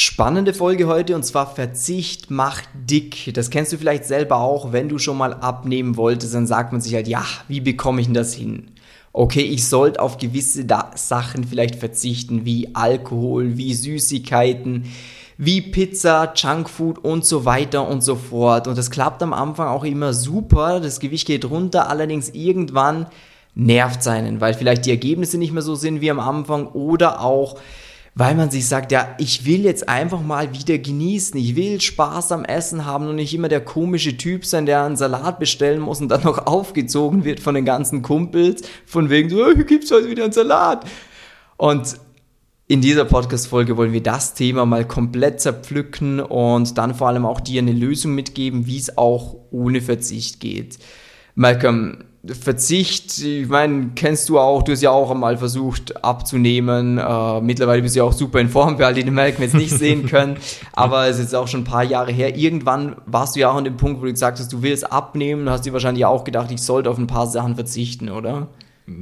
Spannende Folge heute und zwar Verzicht macht dick. Das kennst du vielleicht selber auch, wenn du schon mal abnehmen wolltest, dann sagt man sich halt, ja, wie bekomme ich denn das hin? Okay, ich sollte auf gewisse Sachen vielleicht verzichten, wie Alkohol, wie Süßigkeiten, wie Pizza, Junkfood und so weiter und so fort. Und das klappt am Anfang auch immer super, das Gewicht geht runter, allerdings irgendwann nervt seinen, weil vielleicht die Ergebnisse nicht mehr so sind wie am Anfang oder auch weil man sich sagt, ja, ich will jetzt einfach mal wieder genießen, ich will Spaß am Essen haben und nicht immer der komische Typ sein, der einen Salat bestellen muss und dann noch aufgezogen wird von den ganzen Kumpels, von wegen so, hier gibt's heute wieder einen Salat. Und in dieser Podcast-Folge wollen wir das Thema mal komplett zerpflücken und dann vor allem auch dir eine Lösung mitgeben, wie es auch ohne Verzicht geht. Malcolm, Verzicht, ich meine, kennst du auch, du hast ja auch einmal versucht abzunehmen. Äh, mittlerweile bist du ja auch super in Form, für alle, die den Malcolm jetzt nicht sehen können. Aber es ist jetzt auch schon ein paar Jahre her. Irgendwann warst du ja auch an dem Punkt, wo du gesagt hast, du willst abnehmen, hast dir wahrscheinlich auch gedacht, ich sollte auf ein paar Sachen verzichten, oder?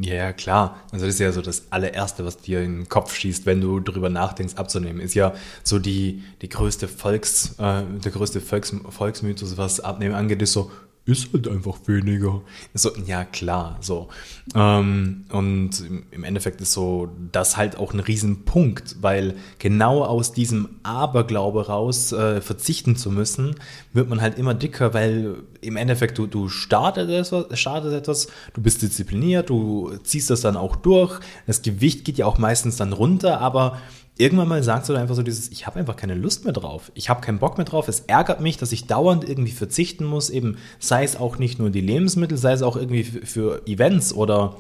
Ja, klar. Also das ist ja so das allererste, was dir in den Kopf schießt, wenn du darüber nachdenkst, abzunehmen. Ist ja so die, die größte Volks, äh, der größte Volks, Volksmythos, was Abnehmen angeht, ist so, ist halt einfach weniger. So, ja, klar, so. Ähm, und im Endeffekt ist so das halt auch ein Riesenpunkt, weil genau aus diesem Aberglaube raus äh, verzichten zu müssen, wird man halt immer dicker, weil im Endeffekt du, du startest, etwas, startest etwas, du bist diszipliniert, du ziehst das dann auch durch, das Gewicht geht ja auch meistens dann runter, aber irgendwann mal sagst du dann einfach so dieses, ich habe einfach keine Lust mehr drauf. Ich habe keinen Bock mehr drauf. Es ärgert mich, dass ich dauernd irgendwie verzichten muss. Eben sei es auch nicht nur die Lebensmittel, sei es auch irgendwie für Events oder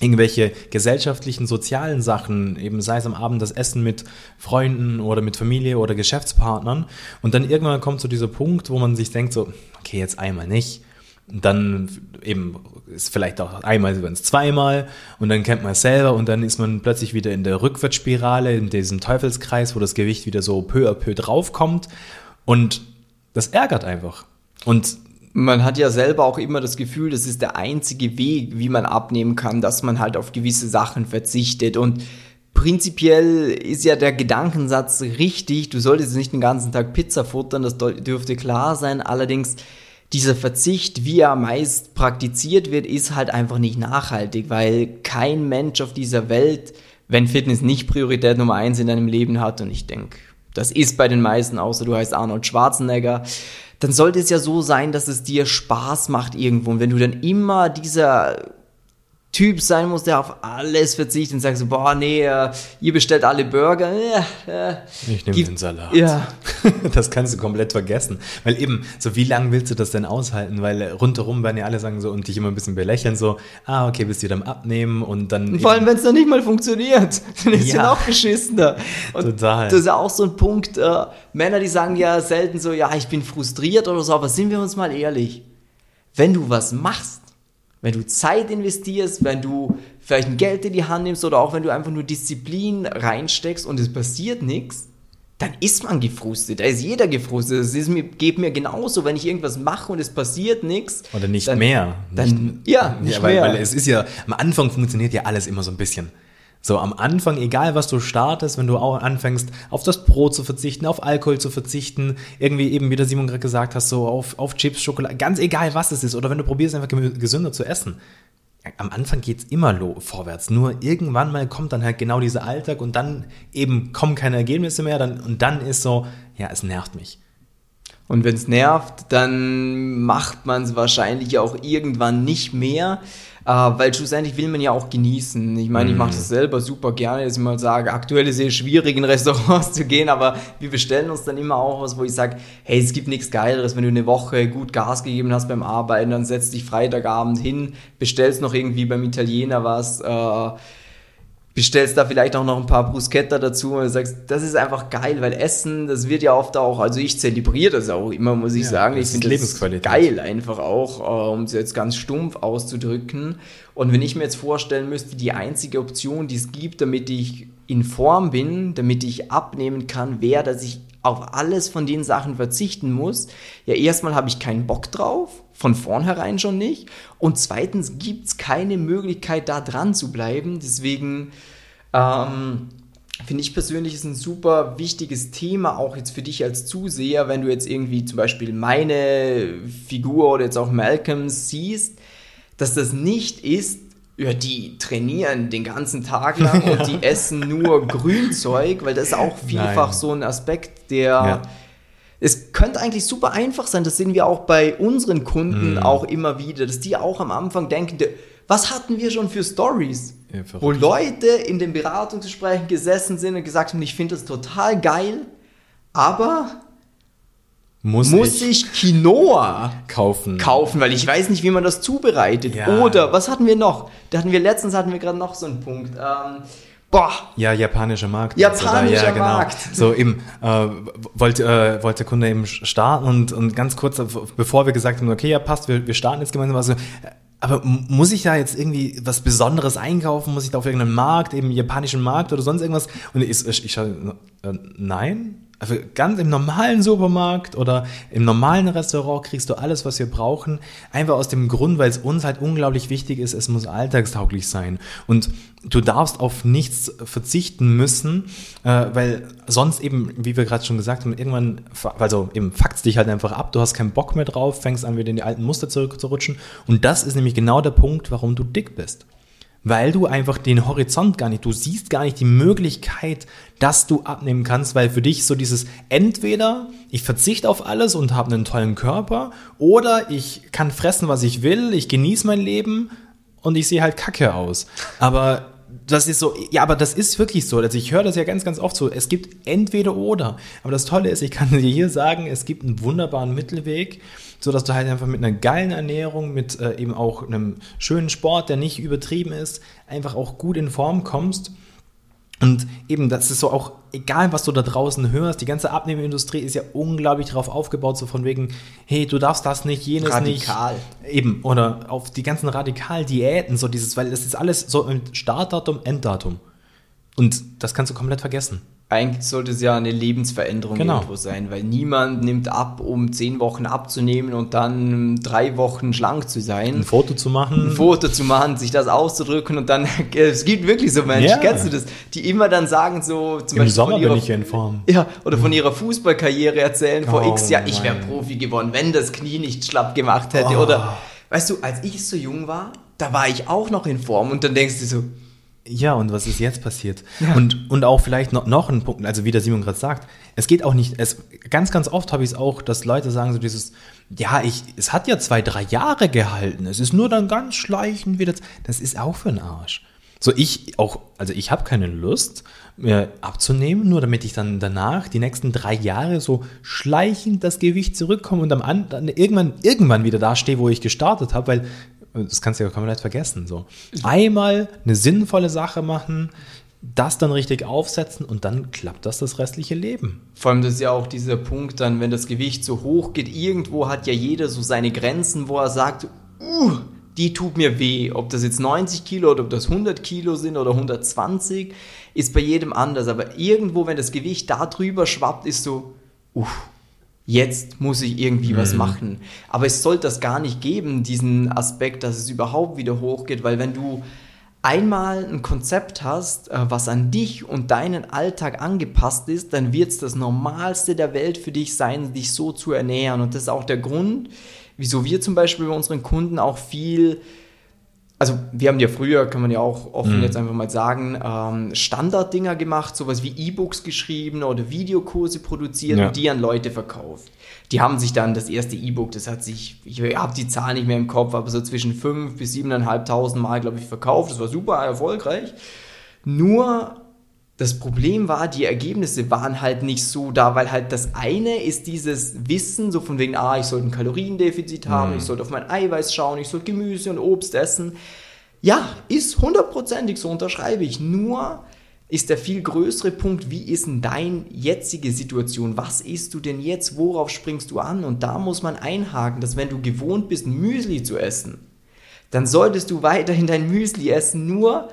irgendwelche gesellschaftlichen, sozialen Sachen, eben sei es am Abend das Essen mit Freunden oder mit Familie oder Geschäftspartnern. Und dann irgendwann kommt so dieser Punkt, wo man sich denkt so, okay, jetzt einmal nicht dann eben ist vielleicht auch einmal, wenn es zweimal und dann kennt man es selber und dann ist man plötzlich wieder in der Rückwärtsspirale, in diesem Teufelskreis, wo das Gewicht wieder so peu à peu draufkommt und das ärgert einfach. Und man hat ja selber auch immer das Gefühl, das ist der einzige Weg, wie man abnehmen kann, dass man halt auf gewisse Sachen verzichtet und Prinzipiell ist ja der Gedankensatz richtig, du solltest nicht den ganzen Tag Pizza futtern, das dürfte klar sein. Allerdings dieser Verzicht, wie er meist praktiziert wird, ist halt einfach nicht nachhaltig, weil kein Mensch auf dieser Welt, wenn Fitness nicht Priorität Nummer eins in deinem Leben hat, und ich denke, das ist bei den meisten, außer du heißt Arnold Schwarzenegger, dann sollte es ja so sein, dass es dir Spaß macht irgendwo. Und wenn du dann immer dieser Typ sein muss, der auf alles verzichtet und sagt so, boah, nee, äh, ihr bestellt alle Burger. Äh, ich nehme den Salat. Ja. Das kannst du komplett vergessen. Weil eben, so wie lange willst du das denn aushalten? Weil rundherum werden ja alle sagen so und dich immer ein bisschen belächeln, so, ah, okay, bist du dann abnehmen und dann. Und vor allem, wenn es dann nicht mal funktioniert, dann ist ja noch beschissener. Und Total. Das ist ja auch so ein Punkt, äh, Männer, die sagen ja selten so, ja, ich bin frustriert oder so, aber sind wir uns mal ehrlich, wenn du was machst, wenn du Zeit investierst, wenn du vielleicht ein Geld in die Hand nimmst oder auch wenn du einfach nur Disziplin reinsteckst und es passiert nichts, dann ist man gefrustet. Da ist jeder gefrustet. Ist mir, geht mir genauso, wenn ich irgendwas mache und es passiert nichts. Oder nicht dann, mehr. Dann, nicht, ja, nicht ja, weil, mehr. Weil es ist ja, am Anfang funktioniert ja alles immer so ein bisschen. So am Anfang, egal was du startest, wenn du auch anfängst, auf das Brot zu verzichten, auf Alkohol zu verzichten, irgendwie eben, wie der Simon gerade gesagt hast, so auf, auf Chips, Schokolade, ganz egal was es ist, oder wenn du probierst, einfach gesünder zu essen. Am Anfang geht's immer vorwärts, nur irgendwann mal kommt dann halt genau dieser Alltag und dann eben kommen keine Ergebnisse mehr dann, und dann ist so, ja, es nervt mich. Und wenn es nervt, dann macht man es wahrscheinlich auch irgendwann nicht mehr. Äh, weil schlussendlich will man ja auch genießen. Ich meine, ich mache mhm. das selber super gerne, dass ich mal sage, aktuell ist es schwierig, in Restaurants zu gehen, aber wir bestellen uns dann immer auch was, wo ich sage, hey, es gibt nichts Geileres, wenn du eine Woche gut Gas gegeben hast beim Arbeiten, dann setzt dich Freitagabend hin, bestellst noch irgendwie beim Italiener was, äh, bestellst da vielleicht auch noch ein paar Bruschetta dazu und sagst, das ist einfach geil, weil Essen, das wird ja oft auch, also ich zelebriere das auch immer, muss ich ja, sagen. Ich finde das geil einfach auch, äh, um es jetzt ganz stumpf auszudrücken. Und wenn ich mir jetzt vorstellen müsste, die einzige Option, die es gibt, damit ich in Form bin, damit ich abnehmen kann, wäre, dass ich auf alles von den Sachen verzichten muss. Ja, erstmal habe ich keinen Bock drauf, von vornherein schon nicht. Und zweitens gibt es keine Möglichkeit, da dran zu bleiben. Deswegen ähm, finde ich persönlich ist ein super wichtiges Thema, auch jetzt für dich als Zuseher, wenn du jetzt irgendwie zum Beispiel meine Figur oder jetzt auch Malcolms siehst, dass das nicht ist, ja, die trainieren den ganzen Tag lang und die essen nur Grünzeug, weil das ist auch vielfach Nein. so ein Aspekt, der. Ja. Es könnte eigentlich super einfach sein, das sehen wir auch bei unseren Kunden mm. auch immer wieder, dass die auch am Anfang denken, was hatten wir schon für Stories? Ja, wo Leute in den Beratungsgesprächen gesessen sind und gesagt haben, ich finde das total geil, aber muss, muss ich, ich, Quinoa kaufen. kaufen, weil ich weiß nicht, wie man das zubereitet. Ja. Oder was hatten wir noch? Da hatten wir letztens hatten wir gerade noch so einen Punkt. Ähm, boah. Ja, japanischer Markt. Japanischer ja, genau. Markt. So eben äh, wollte äh, wollte der Kunde eben starten und und ganz kurz bevor wir gesagt haben, okay, ja passt, wir, wir starten jetzt gemeinsam, also aber muss ich da jetzt irgendwie was Besonderes einkaufen? Muss ich da auf irgendeinen Markt, eben japanischen Markt oder sonst irgendwas? Und ich, ich, ich äh, nein, also ganz im normalen Supermarkt oder im normalen Restaurant kriegst du alles, was wir brauchen. Einfach aus dem Grund, weil es uns halt unglaublich wichtig ist, es muss alltagstauglich sein. Und du darfst auf nichts verzichten müssen, äh, weil sonst eben, wie wir gerade schon gesagt haben, irgendwann, also eben fuckt dich halt einfach ab, du hast keinen Bock mehr drauf, fängst an, wieder in die alten Muster zurückzurutschen. Und das ist nämlich genau der Punkt, warum du dick bist weil du einfach den Horizont gar nicht, du siehst gar nicht die Möglichkeit, dass du abnehmen kannst, weil für dich so dieses entweder ich verzichte auf alles und habe einen tollen Körper oder ich kann fressen, was ich will, ich genieße mein Leben und ich sehe halt kacke aus. Aber das ist so, ja, aber das ist wirklich so. Also ich höre das ja ganz, ganz oft so. Es gibt entweder oder. Aber das Tolle ist, ich kann dir hier sagen, es gibt einen wunderbaren Mittelweg so dass du halt einfach mit einer geilen Ernährung, mit äh, eben auch einem schönen Sport, der nicht übertrieben ist, einfach auch gut in Form kommst. Und eben, das ist so auch, egal was du da draußen hörst, die ganze Abnehmindustrie ist ja unglaublich darauf aufgebaut, so von wegen, hey, du darfst das nicht, jenes Radikal. nicht. Eben, oder auf die ganzen Radikal-Diäten, so dieses, weil das ist alles so ein Startdatum, Enddatum. Und das kannst du komplett vergessen eigentlich sollte es ja eine Lebensveränderung genau. irgendwo sein, weil niemand nimmt ab, um zehn Wochen abzunehmen und dann drei Wochen schlank zu sein. Ein Foto zu machen. Ein Foto zu machen, sich das auszudrücken und dann, es gibt wirklich so Menschen, ja. kennst du das, die immer dann sagen so, zum Im Beispiel Sommer ihrer, bin ich in Form. Ja, oder von ihrer Fußballkarriere erzählen, vor oh, x Jahren, ich wäre Profi geworden, wenn das Knie nicht schlapp gemacht hätte. Oh. Oder, weißt du, als ich so jung war, da war ich auch noch in Form und dann denkst du so, ja, und was ist jetzt passiert? Ja. Und, und auch vielleicht noch, noch ein Punkt, also wie der Simon gerade sagt, es geht auch nicht, es, ganz, ganz oft habe ich es auch, dass Leute sagen so dieses, ja, ich, es hat ja zwei, drei Jahre gehalten, es ist nur dann ganz schleichend wieder, das ist auch für den Arsch. So ich auch, also ich habe keine Lust, mir abzunehmen, nur damit ich dann danach die nächsten drei Jahre so schleichend das Gewicht zurückkomme und am dann irgendwann, irgendwann wieder da stehe, wo ich gestartet habe, weil das kannst du ja komplett vergessen. So. Einmal eine sinnvolle Sache machen, das dann richtig aufsetzen und dann klappt das das restliche Leben. Vor allem das ist ja auch dieser Punkt dann, wenn das Gewicht so hoch geht, irgendwo hat ja jeder so seine Grenzen, wo er sagt, uh, die tut mir weh. Ob das jetzt 90 Kilo oder ob das 100 Kilo sind oder 120, ist bei jedem anders. Aber irgendwo, wenn das Gewicht da drüber schwappt, ist so, uff, jetzt muss ich irgendwie mhm. was machen. Aber es sollte das gar nicht geben, diesen Aspekt, dass es überhaupt wieder hochgeht, weil wenn du einmal ein Konzept hast, äh, was an dich und deinen Alltag angepasst ist, dann wird es das Normalste der Welt für dich sein, dich so zu ernähren. Und das ist auch der Grund, wieso wir zum Beispiel bei unseren Kunden auch viel also wir haben ja früher, kann man ja auch offen mhm. jetzt einfach mal sagen, ähm, Standarddinger gemacht, sowas wie E-Books geschrieben oder Videokurse produziert ja. und die an Leute verkauft. Die haben sich dann das erste E-Book, das hat sich, ich habe die Zahl nicht mehr im Kopf, aber so zwischen 5.000 bis 7.500 Mal, glaube ich, verkauft. Das war super erfolgreich. Nur das Problem war, die Ergebnisse waren halt nicht so da, weil halt das eine ist dieses Wissen, so von wegen, ah, ich sollte ein Kaloriendefizit haben, mhm. ich sollte auf mein Eiweiß schauen, ich sollte Gemüse und Obst essen. Ja, ist hundertprozentig so, unterschreibe ich. Nur ist der viel größere Punkt, wie ist denn deine jetzige Situation? Was isst du denn jetzt? Worauf springst du an? Und da muss man einhaken, dass wenn du gewohnt bist, Müsli zu essen, dann solltest du weiterhin dein Müsli essen, nur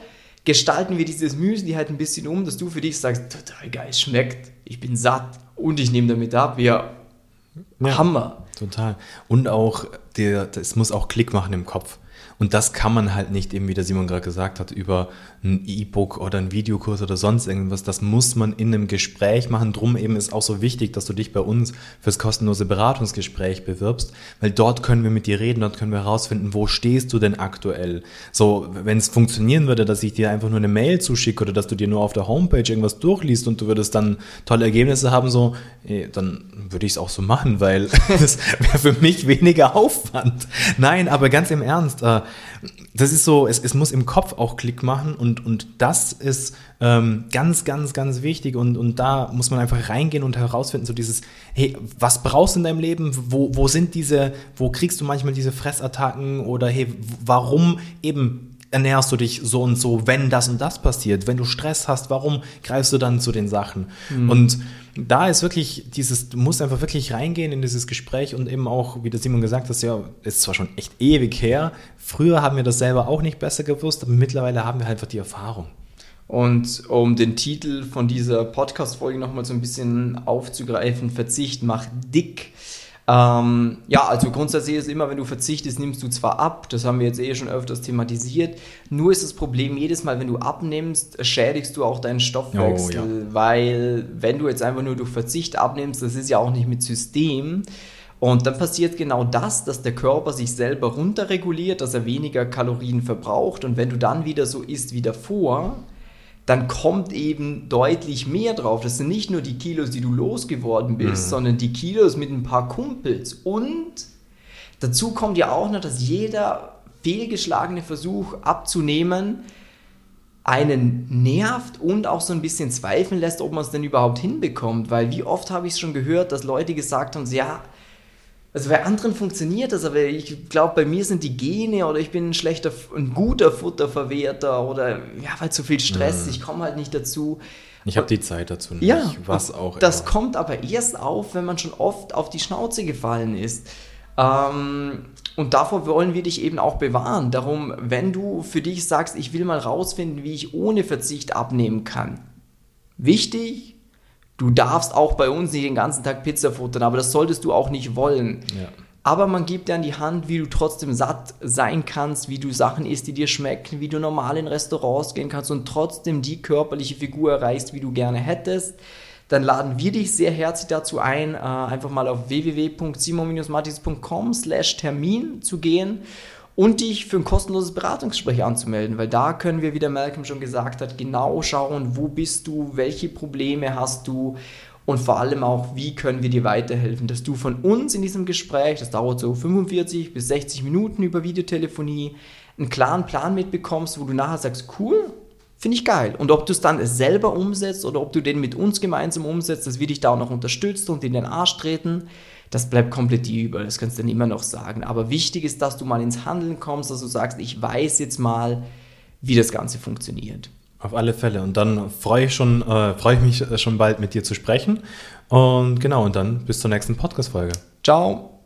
gestalten wir dieses Müsli halt ein bisschen um, dass du für dich sagst, total geil, es schmeckt, ich bin satt und ich nehme damit ab. Ja, ja, Hammer. Total. Und auch, der, das muss auch Klick machen im Kopf. Und das kann man halt nicht eben, wie der Simon gerade gesagt hat, über ein E-Book oder ein Videokurs oder sonst irgendwas. Das muss man in einem Gespräch machen. Drum eben ist auch so wichtig, dass du dich bei uns fürs kostenlose Beratungsgespräch bewirbst, weil dort können wir mit dir reden, dort können wir herausfinden, wo stehst du denn aktuell. So, wenn es funktionieren würde, dass ich dir einfach nur eine Mail zuschicke oder dass du dir nur auf der Homepage irgendwas durchliest und du würdest dann tolle Ergebnisse haben, so, eh, dann würde ich es auch so machen, weil das wäre für mich weniger Aufwand. Nein, aber ganz im Ernst, äh, das ist so, es, es muss im Kopf auch Klick machen und, und das ist ähm, ganz, ganz, ganz wichtig und, und da muss man einfach reingehen und herausfinden, so dieses, hey, was brauchst du in deinem Leben? Wo, wo sind diese, wo kriegst du manchmal diese Fressattacken oder hey, warum eben ernährst du dich so und so, wenn das und das passiert? Wenn du Stress hast, warum greifst du dann zu den Sachen? Mhm. Und da ist wirklich dieses, du musst einfach wirklich reingehen in dieses Gespräch und eben auch, wie der Simon gesagt hat, ja, ist zwar schon echt ewig her. Früher haben wir das selber auch nicht besser gewusst, aber mittlerweile haben wir halt einfach die Erfahrung. Und um den Titel von dieser Podcast-Folge nochmal so ein bisschen aufzugreifen, Verzicht macht dick. Ähm, ja, also grundsätzlich ist immer, wenn du verzichtest, nimmst du zwar ab, das haben wir jetzt eh schon öfters thematisiert, nur ist das Problem, jedes Mal, wenn du abnimmst, schädigst du auch deinen Stoffwechsel, oh, ja. weil wenn du jetzt einfach nur durch Verzicht abnimmst, das ist ja auch nicht mit System. Und dann passiert genau das, dass der Körper sich selber runterreguliert, dass er weniger Kalorien verbraucht und wenn du dann wieder so isst wie davor, dann kommt eben deutlich mehr drauf. Das sind nicht nur die Kilos, die du losgeworden bist, mhm. sondern die Kilos mit ein paar Kumpels. Und dazu kommt ja auch noch, dass jeder fehlgeschlagene Versuch abzunehmen einen nervt und auch so ein bisschen zweifeln lässt, ob man es denn überhaupt hinbekommt. Weil wie oft habe ich es schon gehört, dass Leute gesagt haben, ja, also bei anderen funktioniert das, aber ich glaube, bei mir sind die Gene oder ich bin ein schlechter, ein guter Futterverwerter oder ja, weil zu viel Stress, mhm. ich komme halt nicht dazu. Ich habe die Zeit dazu nicht, ja, was auch Das immer. kommt aber erst auf, wenn man schon oft auf die Schnauze gefallen ist. Ähm, und davor wollen wir dich eben auch bewahren. Darum, wenn du für dich sagst, ich will mal rausfinden, wie ich ohne Verzicht abnehmen kann. Wichtig, Du darfst auch bei uns nicht den ganzen Tag Pizza futtern, aber das solltest du auch nicht wollen. Ja. Aber man gibt dir an die Hand, wie du trotzdem satt sein kannst, wie du Sachen isst, die dir schmecken, wie du normal in Restaurants gehen kannst und trotzdem die körperliche Figur erreichst, wie du gerne hättest. Dann laden wir dich sehr herzlich dazu ein, äh, einfach mal auf www.simon-matis.com slash Termin zu gehen und dich für ein kostenloses Beratungsgespräch anzumelden, weil da können wir, wie der Malcolm schon gesagt hat, genau schauen, wo bist du, welche Probleme hast du und vor allem auch, wie können wir dir weiterhelfen, dass du von uns in diesem Gespräch, das dauert so 45 bis 60 Minuten über Videotelefonie, einen klaren Plan mitbekommst, wo du nachher sagst, cool, finde ich geil. Und ob du es dann selber umsetzt oder ob du den mit uns gemeinsam umsetzt, dass wir dich da auch noch unterstützen und in den Arsch treten, das bleibt komplett über, das kannst du dann immer noch sagen. Aber wichtig ist, dass du mal ins Handeln kommst, dass du sagst, ich weiß jetzt mal, wie das Ganze funktioniert. Auf alle Fälle. Und dann freue ich, schon, äh, freue ich mich schon bald mit dir zu sprechen. Und genau, und dann bis zur nächsten Podcast-Folge. Ciao.